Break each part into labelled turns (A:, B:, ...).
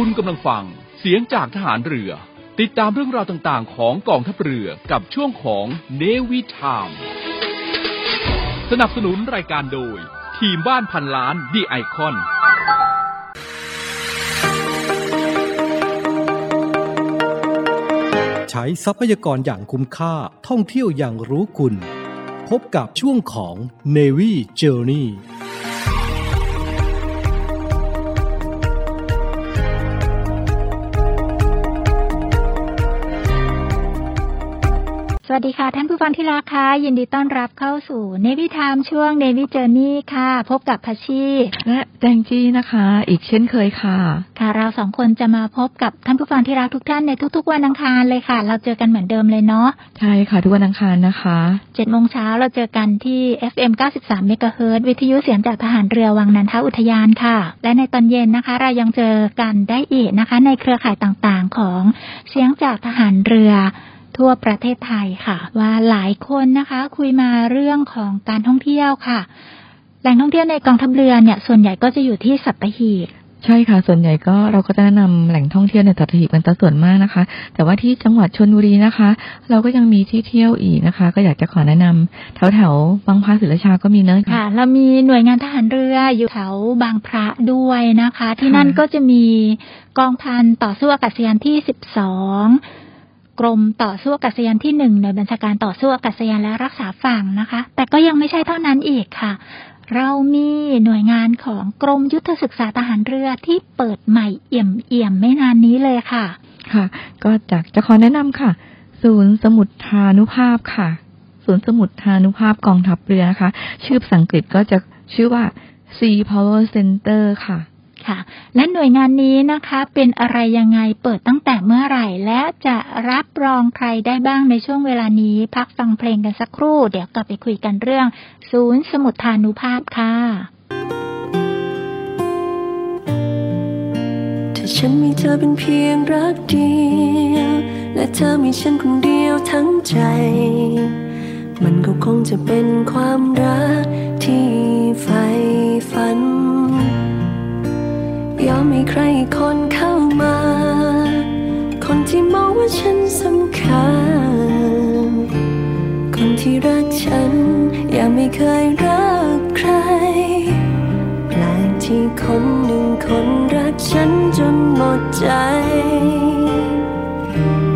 A: คุณกำลังฟังเสียงจากทหารเรือ ติดตามเรื่องราวต่างๆ ของกองทัพเรือกับช่วงของเนวิทามสนับสนุนรายการโดย ทีมบ้านพันล้านดีไอคอน
B: ใช้ทรัพยากรอย่างคุ้มค่าท่องเที่ยวอย่างรู้คุณ พบกับช่วงของ Navy Journey
C: วัสดีค่ะ ท่านผู้ฟังที่รักค่ะยินดีต้อนรับเข้าสู่เนวิทามช่วงเนวิเจอร์นี่ค่ะ พบกับพัชชี
D: และแจงจี้นะคะ อีกเช่นเคยค่ะ
C: ค่ะเราสองคนจะมาพบกับท่านผู้ฟังที่รักทุกท่านในทุก ๆ วันอังคารเลยค่ะ เราเจอกันเหมือนเดิมเลยเนาะ
D: ใช่ค่ะ ทุกวันอังคารนะคะ
C: เจ็ดโมงเช้าเราเจอกันที่ FM 93 MHz วิทยุเสียงจากทหารเรือวังนันทอุทยานค่ะ และในตอนเย็นนะคะ เรายังเจอกันได้อีกนะคะ ในเครือข่ายต่างๆของเสียงจากทหารเรือ ทั่วประเทศไทยค่ะ ว่าหลายคนนะคะ คุยมาเรื่องของการท่องเที่ยวค่ะ แหล่งท่องเที่ยวในกองทัพเรือเนี่ย ส่วนใหญ่ก็จะอยู่ที่สัตหีบ
D: ใช่ค่ะ ส่วนใหญ่ก็เราก็จะแนะนำแหล่งท่องเที่ยวในสัตหีบเป็นส่วนมากนะคะ แต่ว่าที่จังหวัดชนบุรีนะคะ เราก็ยังมีที่เที่ยวอีกนะคะ ก็อยากจะขอแนะนำแถวแถวๆบางพระศิลชาก็มีเนื้อะ
C: ค่ะ เรามีหน่วยงานทหารเรืออยู่แถวบางพระด้วยนะคะ ที่นั่น
D: ค่ะ
C: ก็จะมีกองพันต่อสู้อากาศยานที่สิบสอง กรมต่อสู้อากาศยานที่หนึ่งหน่วยบัญชาการต่อสู้อากาศยานและรักษาฝั่งนะคะ แต่ก็ยังไม่ใช่เท่านั้นอีกค่ะ เรามีหน่วยงานของกรมยุทธศึกษาทหารเรือที่เปิดใหม่เอี่ยมเอี่ยมไม่นานนี้เลยค่ะ
D: ค่ะ ก็จากจะขอแนะนำค่ะ ศูนย์สมุทฐานุภาพค่ะ ศูนย์สมุทฐานุภาพกองทัพเรือนะคะ ชื่อภาษาอังกฤษก็จะชื่อว่า Sea Power Center ค่ะ
C: ค่ะ และหน่วยงานนี้นะคะเป็นอะไรยังไงเปิดตั้งแต่เมื่อไหร่ และจะรับรองใครได้บ้างในช่วงเวลานี้ พักฟังเพลงกันสักครู่ เดี๋ยวกลับไปคุยกันเรื่อง ศูนย์สมุทฐานุภาพค่ะ
E: ถ้าฉันมีเธอเป็นเพียงรักเดียว และเธอมีฉันคนเดียวทั้งใจ มันก็คงจะเป็นความรักที่ใฝ่ฝัน ยอมให้ใครอีคนเข้ามา คนที่มองว่าฉันสำคัญ คนที่รักฉันยังไม่เคยรักใคร แปลกที่คนหนึ่งคนรักฉันจนหมดใจ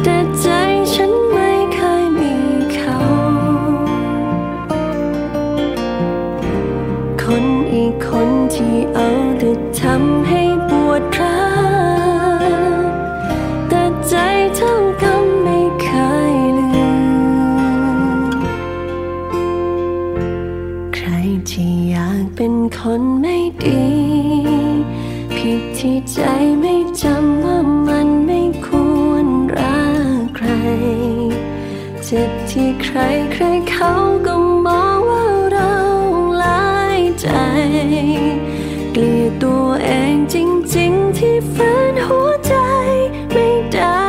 E: แต่ใจฉันไม่เคยมีเขา คนอีกคนที่เอาแต่ทำให้ คนไม่ดี ผิดที่ใจไม่จำว่ามันไม่ควรรักใคร เจ็บที่ใครใครเขาก็มองว่าเราลายใจ เกลียดตัวเองจริง ๆ ที่ฝืนหัวใจไม่ได้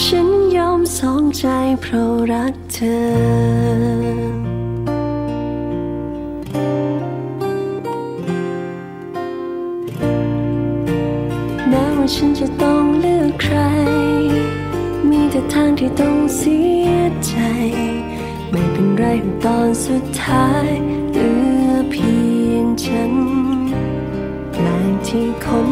E: ฉันยอมสองใจเพราะรักเธอ ตอนสุดท้ายเหลือเพียงฉันแปลที่คน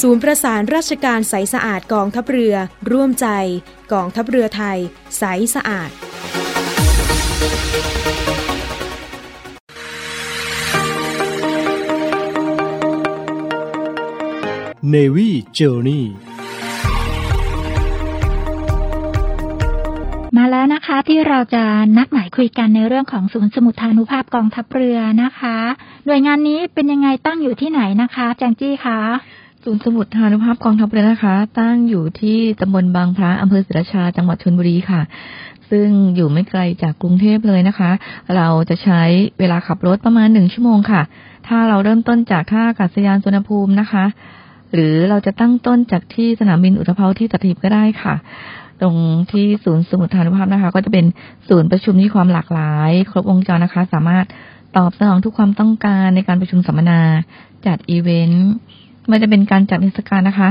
F: ศูนย์ประสานราชการใสสะอาดกองทัพเรือ ร่วมใจ กองทัพเรือไทย ใสสะอาด
B: Navy Journey
C: มาแล้วนะคะที่เราจะนัดหมายคุยกันในเรื่องของศูนย์สมุทรฐานุภาพกองทัพเรือนะคะ หน่วยงานนี้เป็นยังไงตั้งอยู่ที่ไหนนะคะ แจงจี้คะ
D: ศูนย์สมุดทานุภาพกองทัพเรือนะคะ ตั้งอยู่ที่ตำบลบางพระอำเภอศรีราชาจังหวัดชลบุรีค่ะ ซึ่งอยู่ไม่ไกลจากกรุงเทพเลยนะคะ เราจะใช้เวลาขับรถประมาณหนึ่งชั่วโมงค่ะ ถ้าเราเริ่มต้นจากท่าอากาศยานสุวรรณภูมินะคะ หรือเราจะตั้งต้นจากที่สนามบินอุตภเปาที่สัตหีบก็ได้ค่ะ ตรงที่ศูนย์สมุทรทานุภาพนะคะ ก็จะเป็นศูนย์ประชุมที่ความหลากหลาย ครบวงจรนะคะ สามารถตอบสนองทุกความต้องการในการประชุมสัมมนา จัดอีเวนต์ ไม่ได้เป็นการจัดเทศกาลนะคะ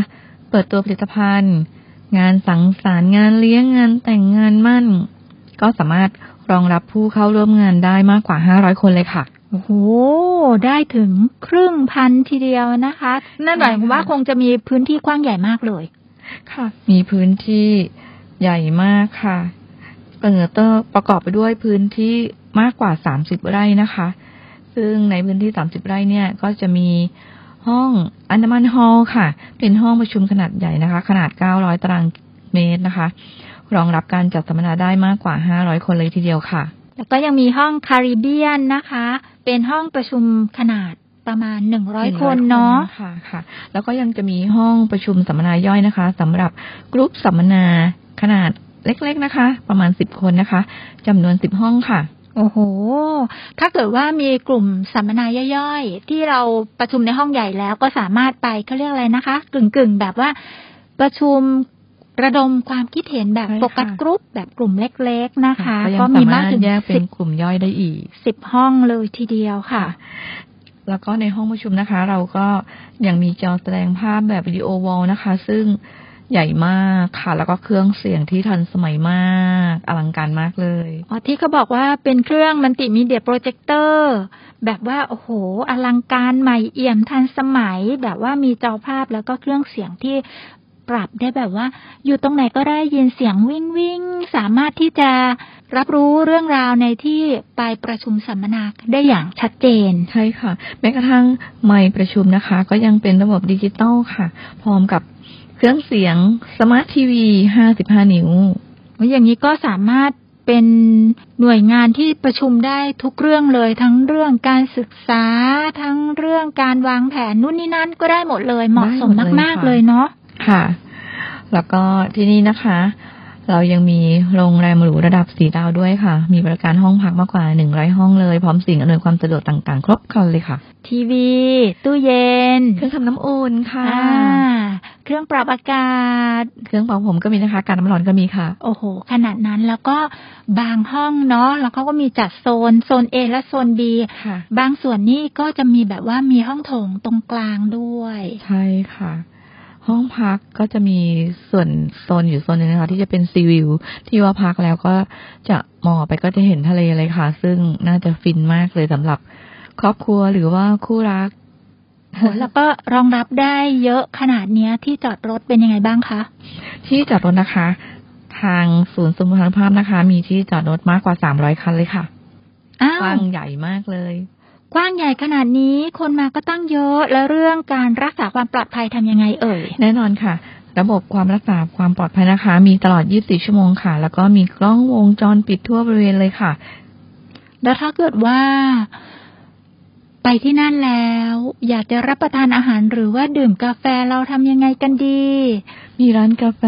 D: เปิดตัวผลิตภัณฑ์ งานสังสรรค์งานเลี้ยงงานแต่งงานมั่น ก็สามารถรองรับผู้เข้าร่วมงานได้มากกว่า 500 คนเลยค่ะ
C: โอ้โห ได้ถึงครึ่งพันทีเดียวนะคะ นั่นหมายความว่าคงจะมีพื้นที่กว้างใหญ่มากเลย
D: ค่ะ มีพื้นที่ใหญ่มากค่ะเปิดตัวประกอบไปด้วยพื้นที่มากกว่า 30 ไร่นะคะ ซึ่งในพื้นที่ 30 ไร่เนี่ย ก็จะมี ห้องอันดามันฮอลล์ค่ะ เป็นห้องประชุมขนาดใหญ่นะคะ ขนาด 900 ตารางเมตรนะคะ รองรับการจัดสัมมนาได้มากกว่า 500 คนเลยทีเดียวค่ะ
C: แล้วก็ยังมีห้องคาริเบียนนะคะ เป็นห้องประชุมขนาดประมาณหนึ่งร้อยคนเนาะ
D: ค่ะค่ะ แล้วก็ยังจะมีห้องประชุมสัมมนาย่อยนะคะสำหรับกรุ๊ปสัมมนาขนาดเล็ก ๆนะคะ ประมาณสิบคนนะคะจำนวนสิบห้องค่ะ
C: โอ้โห ถ้าเกิดว่ามีกลุ่มสัมมนาย่อยๆ ที่เราประชุมในห้องใหญ่แล้วก็สามารถไปเขาเรียกอะไรนะคะ กึ่งๆ แบบว่าประชุมระดมความคิดเห็นแบบ
D: ใช่ค่ะ
C: โฟกัสกรุ๊ปแบบกลุ่มเล็ก ๆนะคะ
D: ก็ยั
C: ก็
D: ง
C: มี
D: สามามา
C: ก
D: รถ
C: ถึง
D: แยกเป็
C: สิ
D: น
C: บ
D: กลุ่มย่อยได้อีก
C: สิบห้องเลยทีเดียวค่ะ
D: แล้วก็ในห้องประชุมนะคะ เราก็ยังมีจอแสดงภาพแบบวิดีโอวอลนะคะ ซึ่ง ใหญ่มากค่ะ แล้วก็เครื่องเสียงที่ทันสมัยมาก อลังการมากเลย
C: อ๋อที่เขาบอกว่าเป็นเครื่องมัลติมีเดียโปรเจคเตอร์แบบว่าโอ้โห อลังการใหม่เอี่ยมทันสมัย แบบว่ามีจอภาพแล้วก็เครื่องเสียงที่ปรับได้แบบว่า อยู่ตรงไหนก็ได้ยินเสียงวิ่งวิ่งสามารถที่จะรับรู้เรื่องราวในที่ไปประชุมสัมมนาได้อย่างชัดเจน
D: ใช่ค่ะ แม้กระทั่งไมค์ประชุมนะคะ ก็ยังเป็นระบบดิจิตอลค่ะ พร้อมกับ เครื่องเสียง smart TV 55นิ้ว
C: อย่างนี้ก็สามารถเป็นหน่วยงานที่ประชุมได้ทุกเรื่องเลย ทั้งเรื่องการศึกษา ทั้งเรื่องการวางแผนนู่นนี่นั่นก็ได้หมดเลย เหมาะสม
D: ได้หมดเลย
C: มาก
D: ค่ะ
C: ๆเลยเนาะ
D: ค่ะ แล้วก็ที่นี่นะคะ เรายังมีโรงแรมหรูระดับสีดาวด้วยค่ะ มีบริการห้องพักมากกว่าหนึ่งร้อยห้องเลย พร้อมสิ่งอำนวยความสะดวกต่างๆ ครบครันเลยค่ะ
C: ทีวี ตู้เย็น
D: เครื่องทำน้ำอุ่นค่ะ
C: อ่า เครื่องปรับอากาศ
D: เครื่องเป่าผมก็มีนะคะ การน้ำร้อนก็มีค่ะ
C: โอ้โห ขนาดนั้นแล้วก็บางห้องเนาะแล้วเขาก็มีจัดโซนโซน A และโซน B
D: ค่ะ
C: บางส่วนนี่ก็จะมีแบบว่ามีห้องโถงตรงกลางด้วย
D: ใช่ค่ะ ห้องพักก็จะมีส่วนโซนอยู่โซนหนึงนะคะ ที่จะเป็นซีวิวที่ว่าพักแล้วก็จะมองออกไปก็จะเห็นทะเลเลยค่ะ ซึ่งน่าจะฟินมากเลยสำหรับครอบครัวหรือว่าคู่รัก
C: โห แล้วก็รองรับได้เยอะขนาดเนี้ยที่จอดรถเป็นยังไงบ้างคะ
D: ที่จอดรถนะคะ ทางศูนย์สมรรถภาพนะคะ มีที่จอดรถมากกว่า300คันเลยค่ะ
C: อ้าว
D: กว้างใหญ่มากเลย
C: กว้างใหญ่ขนาดนี้คนมาก็ตั้งเยอะแล้วเรื่องการรักษาความปลอดภัยทำยังไงเอ่ย
D: แน่นอนค่ะระบบความรักษาความปลอดภัยนะคะ มีตลอด 24 ชั่วโมงค่ะ แล้วก็มีกล้องวงจรปิดทั่วบริเวณเลยค่ะ
C: แล้วถ้าเกิดว่า ไปที่นั่นแล้ว อยากจะรับประทานอาหารหรือว่าดื่มกาแฟเราทำยังไงกันดี
D: มีร้านกาแฟ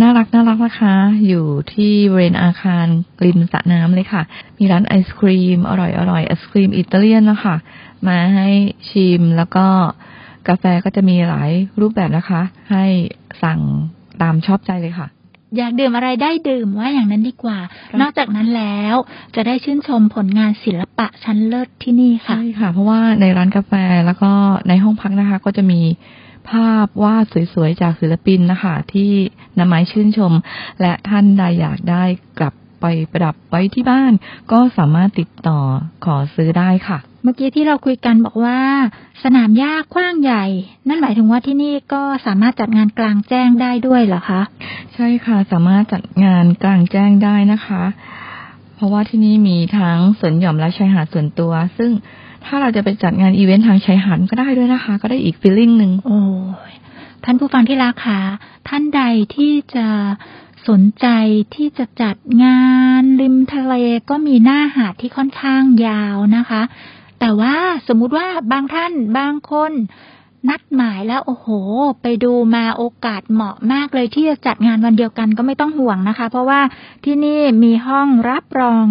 D: น่ารักน่ารักนะคะ อยู่ที่บริเวณอาคารริมสระน้ำเลยค่ะ มีร้านไอศครีม อร่อยอร่อยไอศครีมอิตาเลียนนะคะมาให้ชิมแล้วก็กาแฟก็จะมีหลายรูปแบบนะคะ ให้สั่งตามชอบใจเลยค่ะ
C: อยากดื่มอะไรได้ดื่มว่าอย่างนั้นดีกว่า
D: ครับ
C: นอกจากนั้นแล้วจะได้ชื่นชมผลงานศิลปะชั้นเลิศที่นี่ค่ะ
D: ใช่ค่ะ เพราะว่าในร้านกาแฟแล้วก็ในห้องพักนะคะ ก็จะมีภาพวาดสวยๆ จากศิลปินนะคะ ที่นำมาให้ชื่นชม และท่านใดอยากได้กลับ ไปประดับไว้ที่บ้าน ก็สามารถติดต่อขอซื้อได้ค่ะ
C: เมื่อกี้ที่เราคุยกันบอกว่า สนามหญ้ากว้างใหญ่ นั่นหมายถึงว่าที่นี่ก็สามารถจัดงานกลางแจ้งได้ด้วยเหรอคะ
D: ใช่ค่ะ สามารถจัดงานกลางแจ้งได้นะคะ เพราะว่าที่นี่มีทั้งสวนหย่อมและชายหาดส่วนตัว ซึ่งถ้าเราจะไปจัดงานอีเวนต์ทางชายหาดก็ได้ด้วยนะคะ ก็ได้อีกฟีลลิ่งหนึ่ง
C: โอ้ยท่านผู้ฟังที่รักค่ะท่านใดที่จะ สนใจที่จะจัดงานริมทะเลก็มีหน้าหาดที่ค่อนข้างยาวนะคะ แต่ว่าสมมุติว่าบางท่านบางคนนัดหมายแล้วโอ้โห ไปดูมาโอกาสเหมาะมากเลยที่จะจัดงานวันเดียวกันก็ไม่ต้องห่วงนะคะ เพราะว่าที่นี่มีห้องรับรอง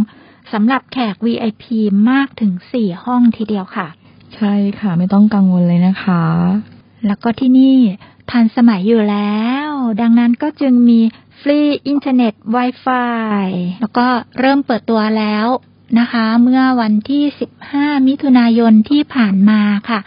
C: สำหรับแขก VIP มากถึงสี่ห้องทีเดียวค่ะ
D: ใช่ค่ะไม่ต้องกังวลเลยนะคะ
C: แล้วก็ที่นี่ทันสมัยอยู่แล้ว ดังนั้นก็จึงมี ฟรีอินเทอร์เน็ต Wi-Fi แล้วก็เริ่มเปิดตัวแล้วนะคะ เมื่อวันที่ 15 มิถุนายนที่ผ่านมาค่ะ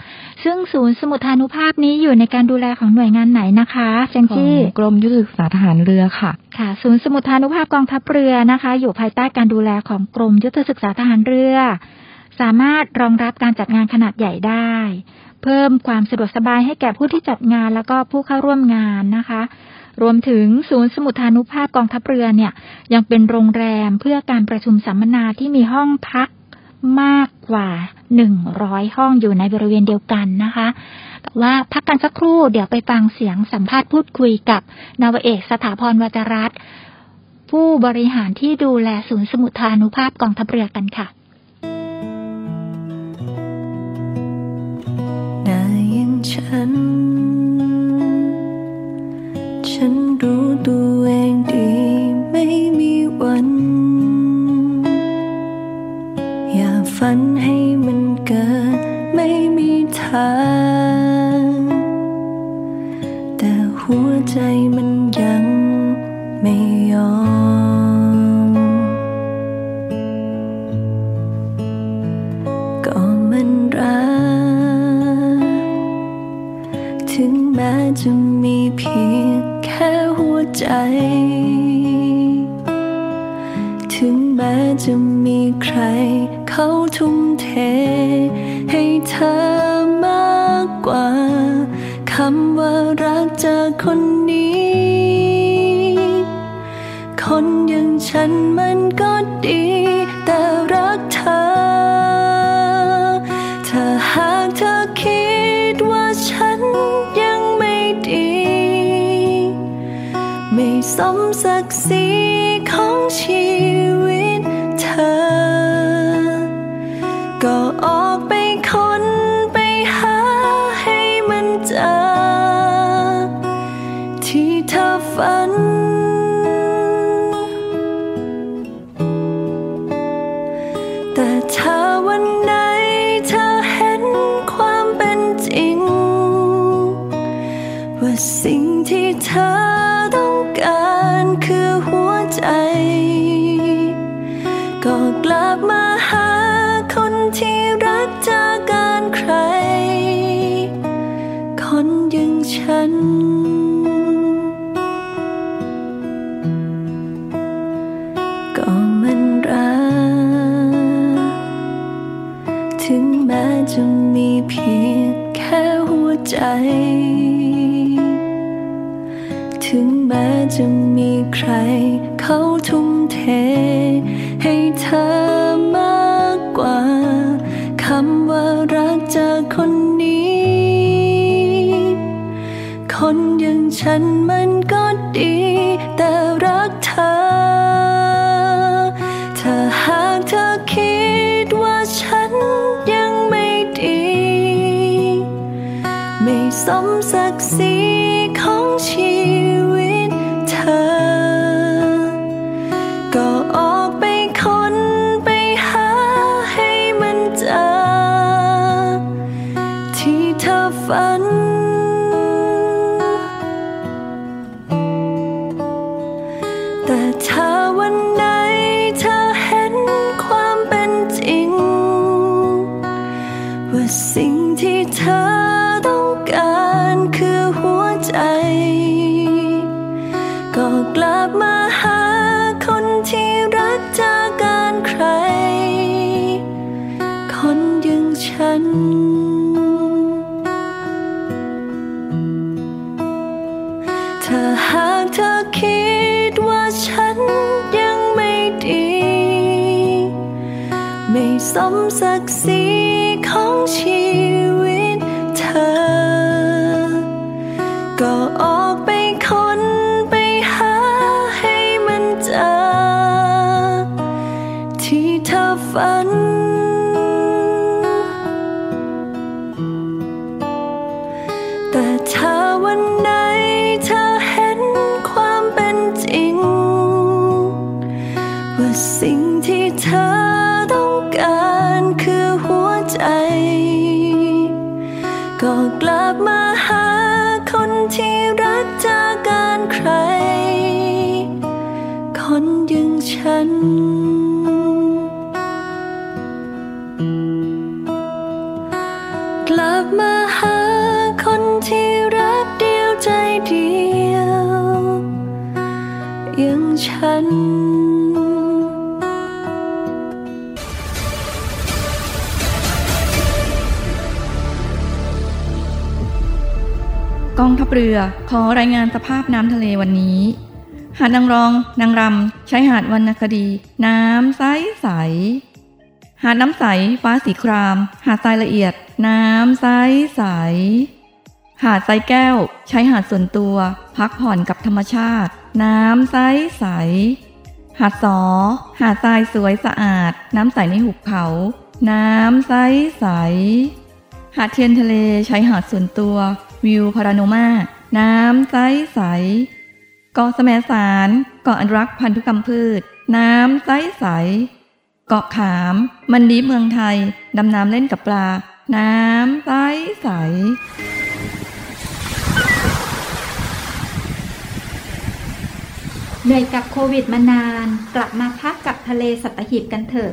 C: ซึ่งศูนย์สมุทรฐานุภาพนี้อยู่ในการดูแลของหน่วยงานไหนนะคะแจง
D: ของ
C: จี้
D: กรมยุทธศึกษาทหารเรือค่ะ
C: ค่ะ ศูนย์สมุทรฐานุภาพกองทัพเรือนะคะ อยู่ภายใต้การดูแลของกรมยุทธศึกษาทหารเรือ สามารถรองรับการจัดงานขนาดใหญ่ได้ เพิ่มความสะดวกสบายให้แก่ผู้ที่จัดงานแล้วก็ผู้เข้าร่วมงานนะคะ รวมถึงศูนย์สมุทรานุภาพกองทัพเรือเนี่ย ยังเป็นโรงแรมเพื่อการประชุมสัมมนาที่มีห้องพักมากกว่า 100 ห้องอยู่ในบริเวณเดียวกันนะคะ แต่ว่าพักกันสักครู่เดี๋ยวไปฟังเสียงสัมภาษณ์พูดคุยกับนาวเอกสถาพรวัจรัตน์ผู้บริหารที่ดูแลศูนย์สมุทรานุภาพกองทัพเรือกันค่ะ
E: ได้ยินฉัน ฉันรู้ตัวเองดีไม่มีวัน อย่าฝันให้มันเกิดไม่มีทาง แต่หัวใจมันยังไม่ยอม ก็มันรัก ถึงแม้จะมีเพียง ใจ ถึงแม้จะมีใคร เขาทุ่มเท ให้เธอมากกว่าคำว่ารักจากคนนี้ คนอย่างฉันมันก็ สมศักดิ์ศรีของชี ร เขาทุ่มเท ให้เธอมากกว่าคำว่ารักจากคนนี้ คนอย่างฉันมันก็ดี แต่รักเธอ ถ้าหากเธอคิดว่าฉันยังไม่ดี ไม่สมศักดิ์ศรีของชีวิต ไม่สมศั กองทั
D: พเรือขอรายงานสภาพน้ำทะเลวันนี้ หาดนางรอง นางรำใช้หาดวรรณคดี น้ำใสใส หาดน้ำใส ฟ้าสีคราม หาดทรายละเอียด น้ำใสใส หาดทรายแก้วใช้หาดส่วนตัว พักผ่อนกับธรรมชาติ น้ำใสใส หาดสอ หาดทรายสวยสะอาด น้ำใสในหุบเขา น้ำใสใส หาดเทียนทะเลใช้หาดส่วนตัว วิวพาราโนมา น้ำใสใสเกาะแสมสารเกาะอนุรักษ์พันธุกรรมพืช น้ำใสใสเกาะขาม มันดีเมืองไทย ดำน้ำเล่นกับปลา น้ำใสใส
G: เหนื่อยกับโควิดมานาน กลับมาพักกับทะเลสัตหีบกันเถอะ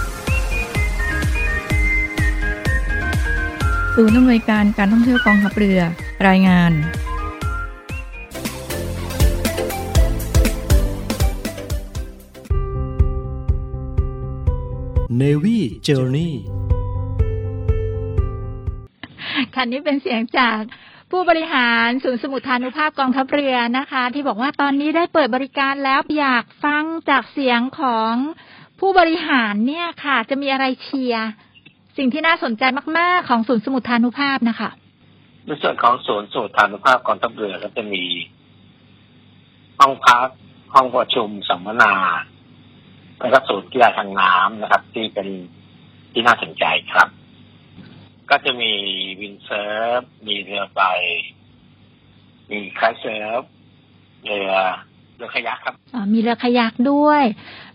D: ศูนย์อำนวยการการท่องเที่ยวกองทัพเรือ รายงาน
G: ก
B: Navy Journey
C: คันนี้เป็นเสียงจากผู้บริหารศูนย์สมุทรฐานุภาพกองทัพเรือนะคะ ที่บอกว่าตอนนี้ได้เปิดบริการแล้วอยากฟังจากเสียงของผู้บริหารเนี่ยค่ะ จะมีอะไรเชียร์ สิ่งที่น่าสนใจมาก ๆ ของศูนย์สมุทรานุภาพนะคะ
H: ในส่วนของศูนย์สมุทรานุภาพกองทัพเรือก็จะมีห้องพักห้องประชุมสัมมนาแล้วก็ศูนย์กีฬาทางน้ำนะครับ ที่เป็นที่น่าสนใจครับ ก็จะมี windsurf มีเรือใบมี kitesurf เรือ เรือคายัคครับ
C: อ๋อมีเรือคายัคด้วย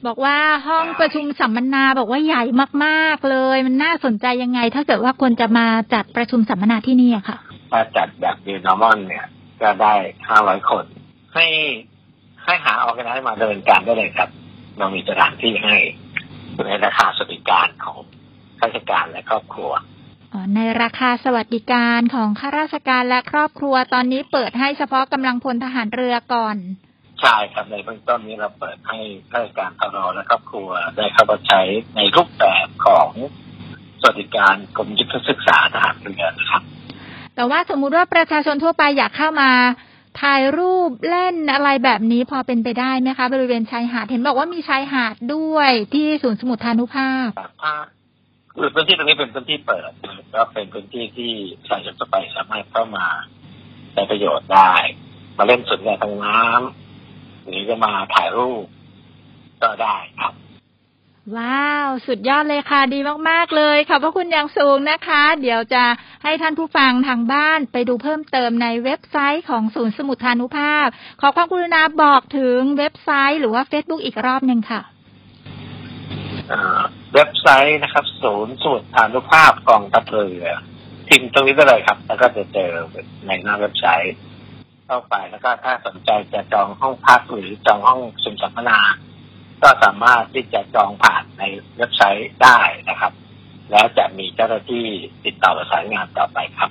C: บอกว่าห้องประชุมสัมมนาบอกว่าใหญ่มากๆเลย มันน่าสนใจยังไง ถ้าเกิดว่าคนจะมาจัดประชุมสัมมนาที่นี่อะค่ะ
H: ถ้าจัดแบบ new normal เนี่ยก็ได้ห้าร้อยคน ให้ให้หาออกกันให้มาดำเนินการได้เลยครับ เรามีสถานที่ให้ในราคาสวัสดิการของข้าราชการและครอบครัว
C: อ๋อในราคาสวัสดิการของข้าราชการและครอบครัวตอนนี้เปิดให้เฉพาะกำลังพลทหารเรือก่อน
H: ใช่ครับในเบื้องต้นนี้เราเปิดให้ข้าราชการทรและครอบครัวได้เข้ามาใช้ในรูปแบบของสวัสดิการกรมยุทธศึกษาทหารเรือนะครับ
C: แต่ว่าสมมุติว่าประชาชนทั่วไปอยากเข้ามาถ่ายรูปเล่นอะไรแบบนี้พอเป็นไปได้ไหมคะ บริเวณชายหาดเห็นบอกว่ามีชายหาดด้วยที่ศูนย์สมุทรทานุภาพ
H: ถ้าคือพื้นที่ตรงนี้เป็นพื้นที่เปิดก็เป็นพื้นที่ที่ประชาชนทั่วไปสามารถเข้ามาใช้ประโยชน์ได้ มาเล่นสวนแดทางน้ำ หรือจะมาถ่ายรูปก็ได้ครับ
C: ว้าว สุดยอดเลยค่ะดีมากๆเลยขอบพระคุณอย่างสูงนะคะ เดี๋ยวจะให้ท่านผู้ฟังทางบ้านไปดูเพิ่มเติมในเว็บไซต์ของศูนย์สมุทรทานุภาพ ขอความกรุณาบอกถึงเว็บไซต์หรือว่า Facebook อีกรอบหนึ่งค่ะ
H: เอ่อเว็บไซต์นะครับ ศูนย์สูตรฐานุภาพกองทัพเรือพิมพ์ตรงนี้ได้เลยครับ แล้วก็จะเจอในหน้าเว็บไซต์ เข้าไปแล้วก็ถ้าสนใจจะจองห้องพักหรือจองห้องสุมสัมมนา ก็สามารถที่จะจองผ่านในเว็บไซต์ได้นะครับ แล้วจะมีเจ้าหน้าที่ติดต่อประสานงานต่อไปครับ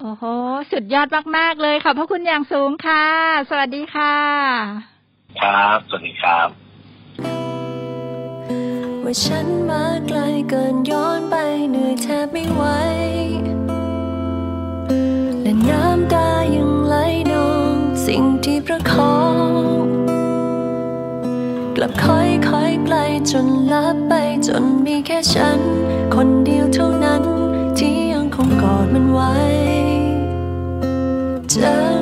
C: โอ้โห สุดยอดมาก ๆ เลยขอบพระคุณอย่างสูงค่ะ สวัสดีค่ะ
H: ครับ สวัสดีครับ
E: ว่าฉันมาไกลเกินย้อนไปเหนื่อยแทบไม่ไหวและน้ำตายัง ประคองกลับค่อยค่อยไกลจนลับไปจนมีแค่ฉัน คนเดียวเท่านั้นที่ยังคงกอดมันไว้เจอ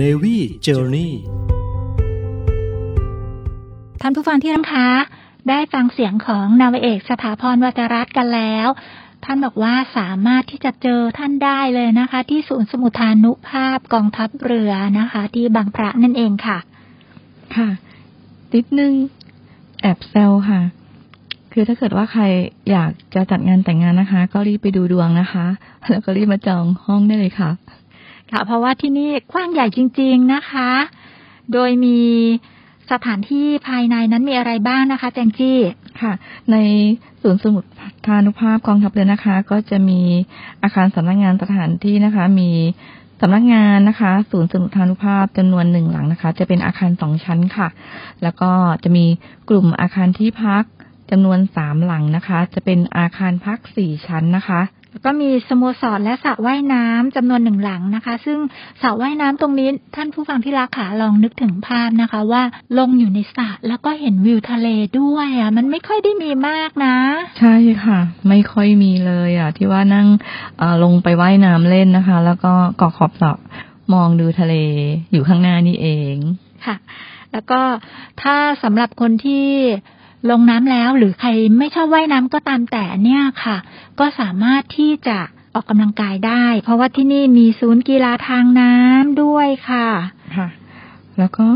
B: Navy Journey
C: ท่านผู้ฟังที่รักคะ ได้ฟังเสียงของนาวาเอกสถาพรวัจรัตน์กันแล้ว ท่านบอกว่าสามารถที่จะเจอท่านได้เลยนะคะ ที่ศูนย์สมุทรทานุภาพกองทัพเรือนะคะ ที่บางพระนั่นเองค่ะ
D: ค่ะนิดนึงแอบแซวค่ะ คือถ้าเกิดว่าใครอยากจะจัดงานแต่งงานนะคะ ก็รีบไปดูดวงนะคะ แล้วก็รีบมาจองห้องได้เลยค่ะ
C: ค่ะ เพราะว่าที่นี่กว้างใหญ่จริง ๆนะคะ โดยมีสถานที่ภายในนั้นมีอะไรบ้างนะคะแจงจี้
D: ค่ะ ในศูนย์สมุดทานุภาพกองทัพเรือนะคะ ก็จะมีอาคารสำนักงานสถานที่นะคะ มีสำนักงานนะคะ ศูนย์สมุดทานุภาพจำนวนหนึ่งหลังนะคะ จะเป็นอาคารสองชั้นค่ะ แล้วก็จะมีกลุ่มอาคารที่พักจำนวนสามหลังนะคะ จะเป็นอาคารพักสี่ชั้นนะคะ
C: ก็มีสโมสรและสระว่ายน้ำจำนวนหนึ่งหลังนะคะ ซึ่งสระว่ายน้ำตรงนี้ท่านผู้ฟังที่รักขาลองนึกถึงภาพนะคะ ว่าลงอยู่ในสระแล้วก็เห็นวิวทะเลด้วยอะมันไม่ค่อยได้มีมากนะ
D: ใช่ค่ะ ไม่ค่อยมีเลยอะ ที่ว่านั่งเอ่อลงไปว่ายน้ำเล่นนะคะ แล้วก็เกาะขอบสระมองดูทะเลอยู่ข้างหน้านี่เอง
C: ค่ะ แล้วก็ถ้าสำหรับคนที่ ลงน้ำแล้วหรือใครไม่ชอบว่ายน้ำก็ตามแต่เนี่ยค่ะ ก็สามารถที่จะออกกำลังกายได้ เพราะว่าที่นี่มีศูนย์กีฬาทางน้ำด้วยค่ะ
D: ค่ะ แล้วก็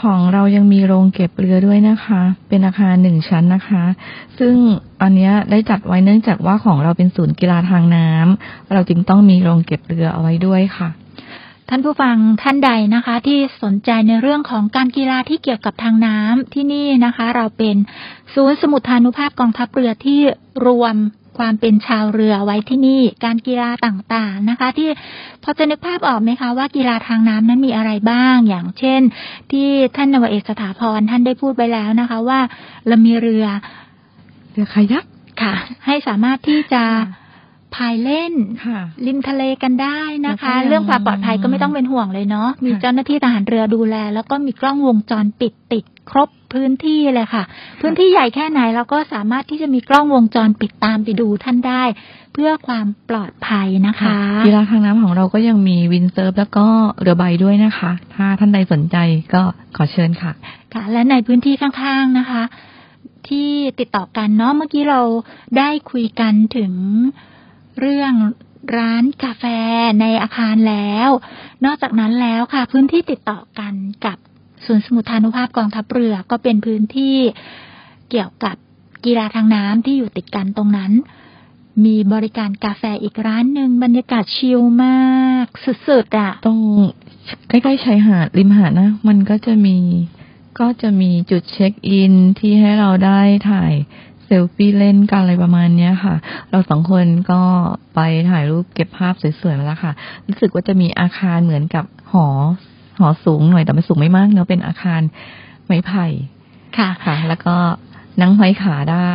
D: ของเรายังมีโรงเก็บเรือด้วยนะคะ เป็นอาคารหนึ่งชั้นนะคะ ซึ่งอันนี้ได้จัดไว้เนื่องจากว่าของเราเป็นศูนย์กีฬาทางน้ำเราจึงต้องมีโรงเก็บเรือเอาไว้ด้วยค่ะ
C: ท่านผู้ฟังท่านใดนะคะ ที่สนใจในเรื่องของการกีฬาที่เกี่ยวกับทางน้ำที่นี่นะคะ เราเป็นศูนย์สมุทรทานุภาพกองทัพเรือที่รวมความเป็นชาวเรือไว้ที่นี่ การกีฬาต่างๆนะคะ ที่พอจะนึกภาพออกไหมคะว่ากีฬาทางน้ำนั้นมีอะไรบ้าง อย่างเช่น ที่ท่านนวเอกสถาพรท่านได้พูดไปแล้วนะคะ ว่าเรามีเรือ
D: เรือคายัก
C: ค่ะ ให้สามารถที่จะ พายเล่น
D: ค่ะ
C: ริมทะเลกันได้นะคะ
D: แล้วก็ยัง
C: เรื่องความปลอดภัยก็ไม่ต้องเป็นห่วงเลยเนาะมี
D: ค่ะ
C: เจ้าหน้าที่ทหารเรือดูแล แล้วก็มีกล้องวงจรปิดติดครบพื้นที่เลยค่ะ พื้นที่ใหญ่แค่ไหนเราก็สามารถที่จะมีกล้องวงจรปิดตามไปดูท่านได้ เพื่อความปลอดภัยนะคะ
D: กีฬาทางน้ำของเราก็ยังมีวินเซิร์ฟแล้วก็เรือใบด้วยนะคะ ถ้าท่านใดสนใจก็ขอเชิญค่ะ
C: ค่ะ และในพื้นที่ข้างๆนะคะ ที่ติดต่อกันเนาะเมื่อกี้เราได้คุยกันถึง เรื่องร้านกาแฟในอาคารแล้ว นอกจากนั้นแล้วค่ะ พื้นที่ติดต่อกันกับศูนย์สมุทรานุภาพกองทัพเรือก็เป็นพื้นที่เกี่ยวกับกีฬาทางน้ำที่อยู่ติดกันตรงนั้น มีบริการกาแฟอีกร้านหนึ่งบรรยากาศชิลมากสุดๆอะ
D: ตรงใกล้ๆชายหาดริมหาดนะ มันก็จะมีก็จะมีจุดเช็คอินที่ให้เราได้ถ่าย ลฟี่เล่นกันอะไรประมาณเนี้ยค่ะ เราสองคนก็ไปถ่ายรูปเก็บภาพสวยๆมาแล้วค่ะ รู้สึกว่าจะมีอาคารเหมือนกับหอหอสูงหน่อยแต่ไม่สูงไม่มากเนอะเป็นอาคารไม้ไผ่
C: ค่ะ
D: ค่ะ แล้วก็นั่งห้อยขาได้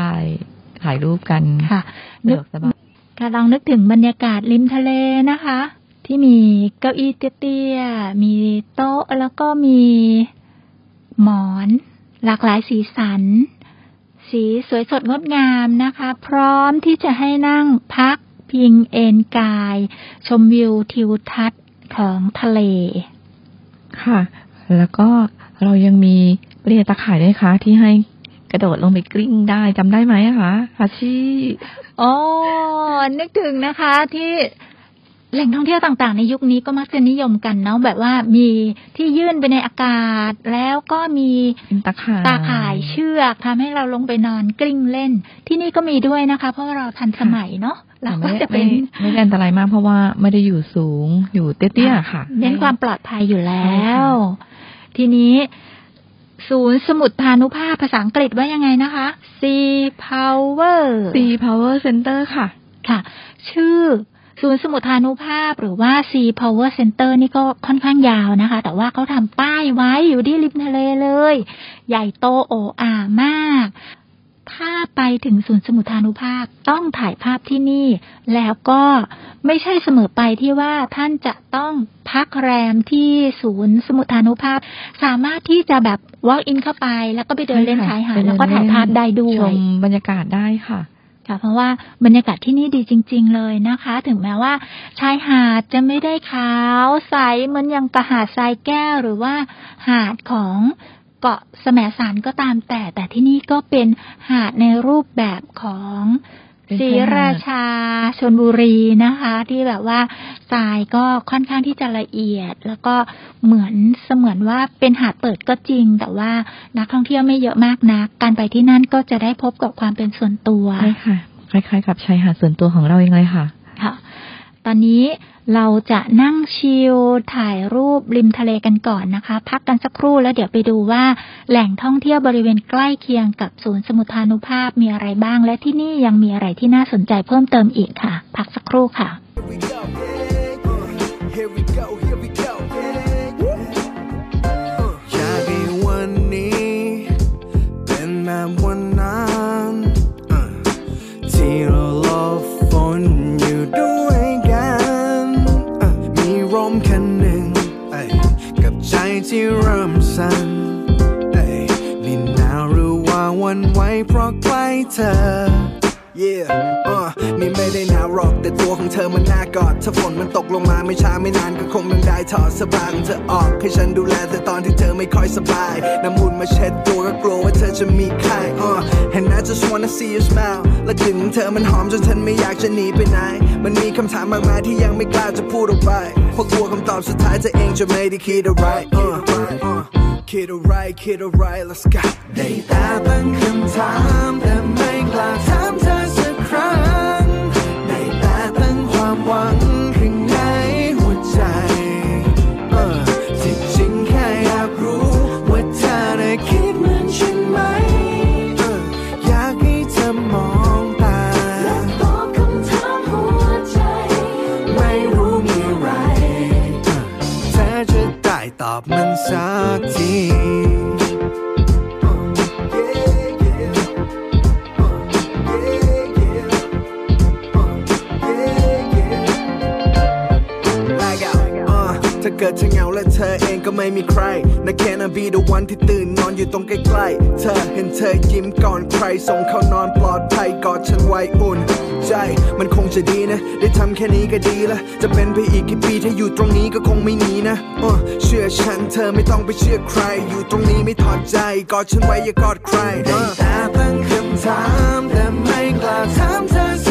D: ถ่ายรูปกัน
C: ค่ะ
D: สะ
C: นึ
D: ด
C: ก
D: วกสบาย
C: กำลังนึกถึงบรรยากาศริมทะเลนะคะ ที่มีเก้าอี้เตี้ยๆมีโต๊ะแล้วก็มีหมอน หลากหลายสีสัน สีสวยสดงดงามนะคะ พร้อมที่จะให้นั่งพักพิงเอนกาย ชมวิวทิวทัศน์ของทะเล
D: ค่ะ แล้วก็เรายังมีเปลี่ยตะข่ายด้วยคะที่ให้กระโดดลงไปกลิ้งได้จำได้ไหมอะคะฮาชิ
C: อ๋อนึกถึงนะคะที่ แหล่งท่องเที่ยวต่างๆ ในยุคนี้ก็มักจะนิยมกันเนาะแบบว่ามีที่ยื่นไปในอากาศ แล้วก็มี
D: เป็นตะข่าย
C: ตาข่ายเชือกทำให้เราลงไปนอนกลิ้งเล่น ที่นี่ก็มีด้วยนะคะ เพราะว่าเราทันสมัยเนาะเรา
D: แต่
C: ก็
D: ไม่
C: จะเป็
D: ไม่
C: น
D: ไม่ได้อันตรายมากเพราะว่าไม่ได้อยู่สูงอยู่เตี้ยๆค่ะ
C: เน้นความปลอดภัยอยู่แล้
D: ใช่ค่ะ
C: วทีนี้ศูนย์สมุดพานุภาพภาษาอังกฤษว่ายังไงนะคะ Sea Power
D: Sea Power Center ค่ะ
C: ค่ะ ชื่อ ศูนย์สมุทรฐานุภาพหรือว่า Sea Power Center นี่ก็ค่อนข้างยาวนะคะ แต่ว่าเขาทำป้ายไว้อยู่ที่ริมทะเลเลย ใหญ่โตโอ้อามาก ถ้าไปถึงศูนย์สมุทรฐานุภาพต้องถ่ายภาพที่นี่ แล้วก็ไม่ใช่เสมอไปที่ว่าท่านจะต้องพักแรมที่ศูนย์สมุทรฐานุภาพ สามารถที่จะแบบ walk in เข้าไป แล้วก็ไปเดินเล่นชายหาดแล้วก็ถ่ายภาพได้ด้ว
D: ช
C: ย
D: มบรรยากาศได้ค่ะ
C: ค่ะ เพราะว่าบรรยากาศที่นี่ดีจริง ๆ เลยนะคะ ถึงแม้ว่า ชายหาดจะไม่ได้ขาวใสเหมือนอย่างกระหาดทรายแก้วหรือว่าหาดของเกาะแสมสารก็ตามแต่ แต่ที่นี่ก็เป็นหาดในรูปแบบของ ศรี
D: ชายหาด
C: ราชาชนบุรีนะคะ ที่แบบว่าทรายก็ค่อนข้างที่จะละเอียด แล้วก็เหมือนเสมือนว่าเป็นหาดเปิดก็จริง แต่ว่านักท่องเที่ยวไม่เยอะมากนัก การไปที่นั่นก็จะได้พบกับความเป็นส่วนตัว
D: ใช่ค่ะคล้ายๆ กับชายหาดส่วนตัวของเราเองเลยค่ะ
C: ค่ะ ตอนนี้เราจะนั่งชิลถ่ายรูปริมทะเลกันก่อนนะคะ พักกันสักครู่แล้วเดี๋ยวไปดูว่า แหล่งท่องเที่ยวบริเวณใกล้เคียงกับศูนย์สมุทรานุภาพมีอะไรบ้าง และที่นี่ยังมีอะไรที่น่าสนใจเพิ่มเติมอีกค่ะ พักสักครู่ค่ะ
I: วันนี้เป็นแบบวันนั้นที่ ที่เริ่มสั่นเอ้ยนี่หนาวหรือว่าวันไหวเพราะใกล้เธอ Yeah อะนี่ไม่ได้หนาวหรอกแต่ตัวของเธอมันน่ากอดถ้าฝนมันตกลงมาไม่ช้าไม่นานก็คงต้องได้ถอดสอผ้าของเธอออกให้ฉันดูแลเธอตอนที่เธอไม่ค่อยสบาย น้ำมูลมาเช็ดตัวก็กลัวว่าเธอจะมีไข้อะ And I just wanna see you smile และกลิ่นของเธอมันหอมจนฉันไม่อยากจะหนีไปไหน มันมีคำถามมากมายที่ยังไม่กล้าจะพูดออกไปเพราะกลัวคำตอบสุดท้ายเธอเองจะไม่ได้คิดอะไรอะอะคิดอะไรคิดอะไร let's go ได้แต่ตั้งคำถามแต่ไม่กล้าถามเธอ ได้ต ก็ไม่มีใครนะแค่นาบีดวันที่ตื่นนอนอยู่ตรงใกล้ๆ เธอเห็นเธอยิ้มก่อนใคร ส่งเข้านอนปลอดภัยกอดฉันไว้อุ่น ใจ มันคงจะดีนะ ได้ทำแค่นี้ก็ดีละ จะเป็นไปอีกกี่ปีถ้าอยู่ตรงนี้ก็คงไม่หนีนะอะเชื่อฉันเธอไม่ต้องไปเชื่อใคร อยู่ตรงนี้ไม่ถอดใจกอดฉันไว้อย่ากอดใครได้แต่ตั้งคำถามแต่ไม่กล้าถามเธอ